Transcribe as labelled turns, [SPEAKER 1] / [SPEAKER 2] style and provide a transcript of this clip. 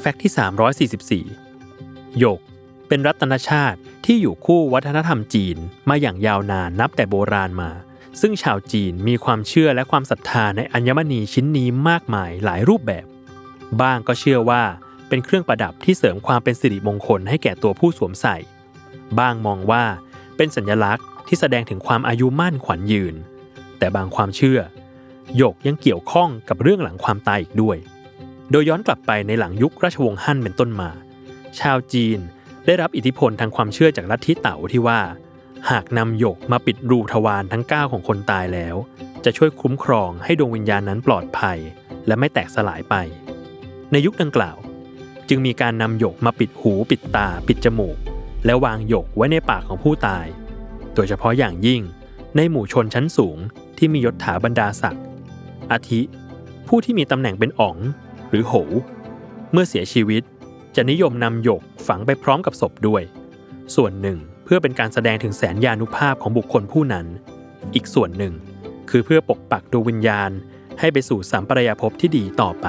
[SPEAKER 1] แฟกต์ที่ 344 หยก เป็นรัตนชาติที่อยู่คู่วัฒนธรรมจีนมาอย่างยาวนานนับแต่โบราณมา ซึ่งชาวจีนมีความเชื่อและความศรัทธาในอัญมณีชิ้นนี้มากมายหลายรูปแบบ บ้างก็เชื่อว่าเป็นเครื่องประดับที่เสริมความเป็นสิริมงคลให้แก่ตัวผู้สวมใส่ บ้างมองว่าเป็นสัญลักษณ์ที่แสดงถึงความอายุมั่นขวัญยืน แต่บางความเชื่อหยกยังเกี่ยวข้องกับเรื่องหลังความตายอีกด้วย โดยย้อนกลับไปในหลังยุคราชวงศ์ฮั่นเป็นต้นมา ชาวจีนได้รับอิทธิพลทางความเชื่อจากลัทธิเต๋าที่ว่า หากนำหยกมาปิดรูทวารทั้ง 9 ของคนตายแล้ว จะช่วยคุ้มครองให้ดวงวิญญาณนั้นปลอดภัย และไม่แตกสลายไป ในยุคดังกล่าว จึงมีการนำหยกมาปิดหูปิดตา ปิดจมูก และวางหยกไว้ในปากของผู้ตาย โดยเฉพาะอย่างยิ่ง ในหมู่ชนชั้นสูงที่มียศถาบรรดาศักดิ์อาทิ ผู้ที่มีตำแหน่งเป็นอ๋อง หรือโห เมื่อเสียชีวิตจะนิยมนำหยกฝังไปพร้อมกับศพด้วย ส่วนหนึ่งเพื่อเป็นการแสดงถึงแสนยานุภาพของบุคคลผู้นั้น อีกส่วนหนึ่งคือเพื่อปกปักดวงวิญญาณให้ไปสู่สัมปรายภพที่ดีต่อไป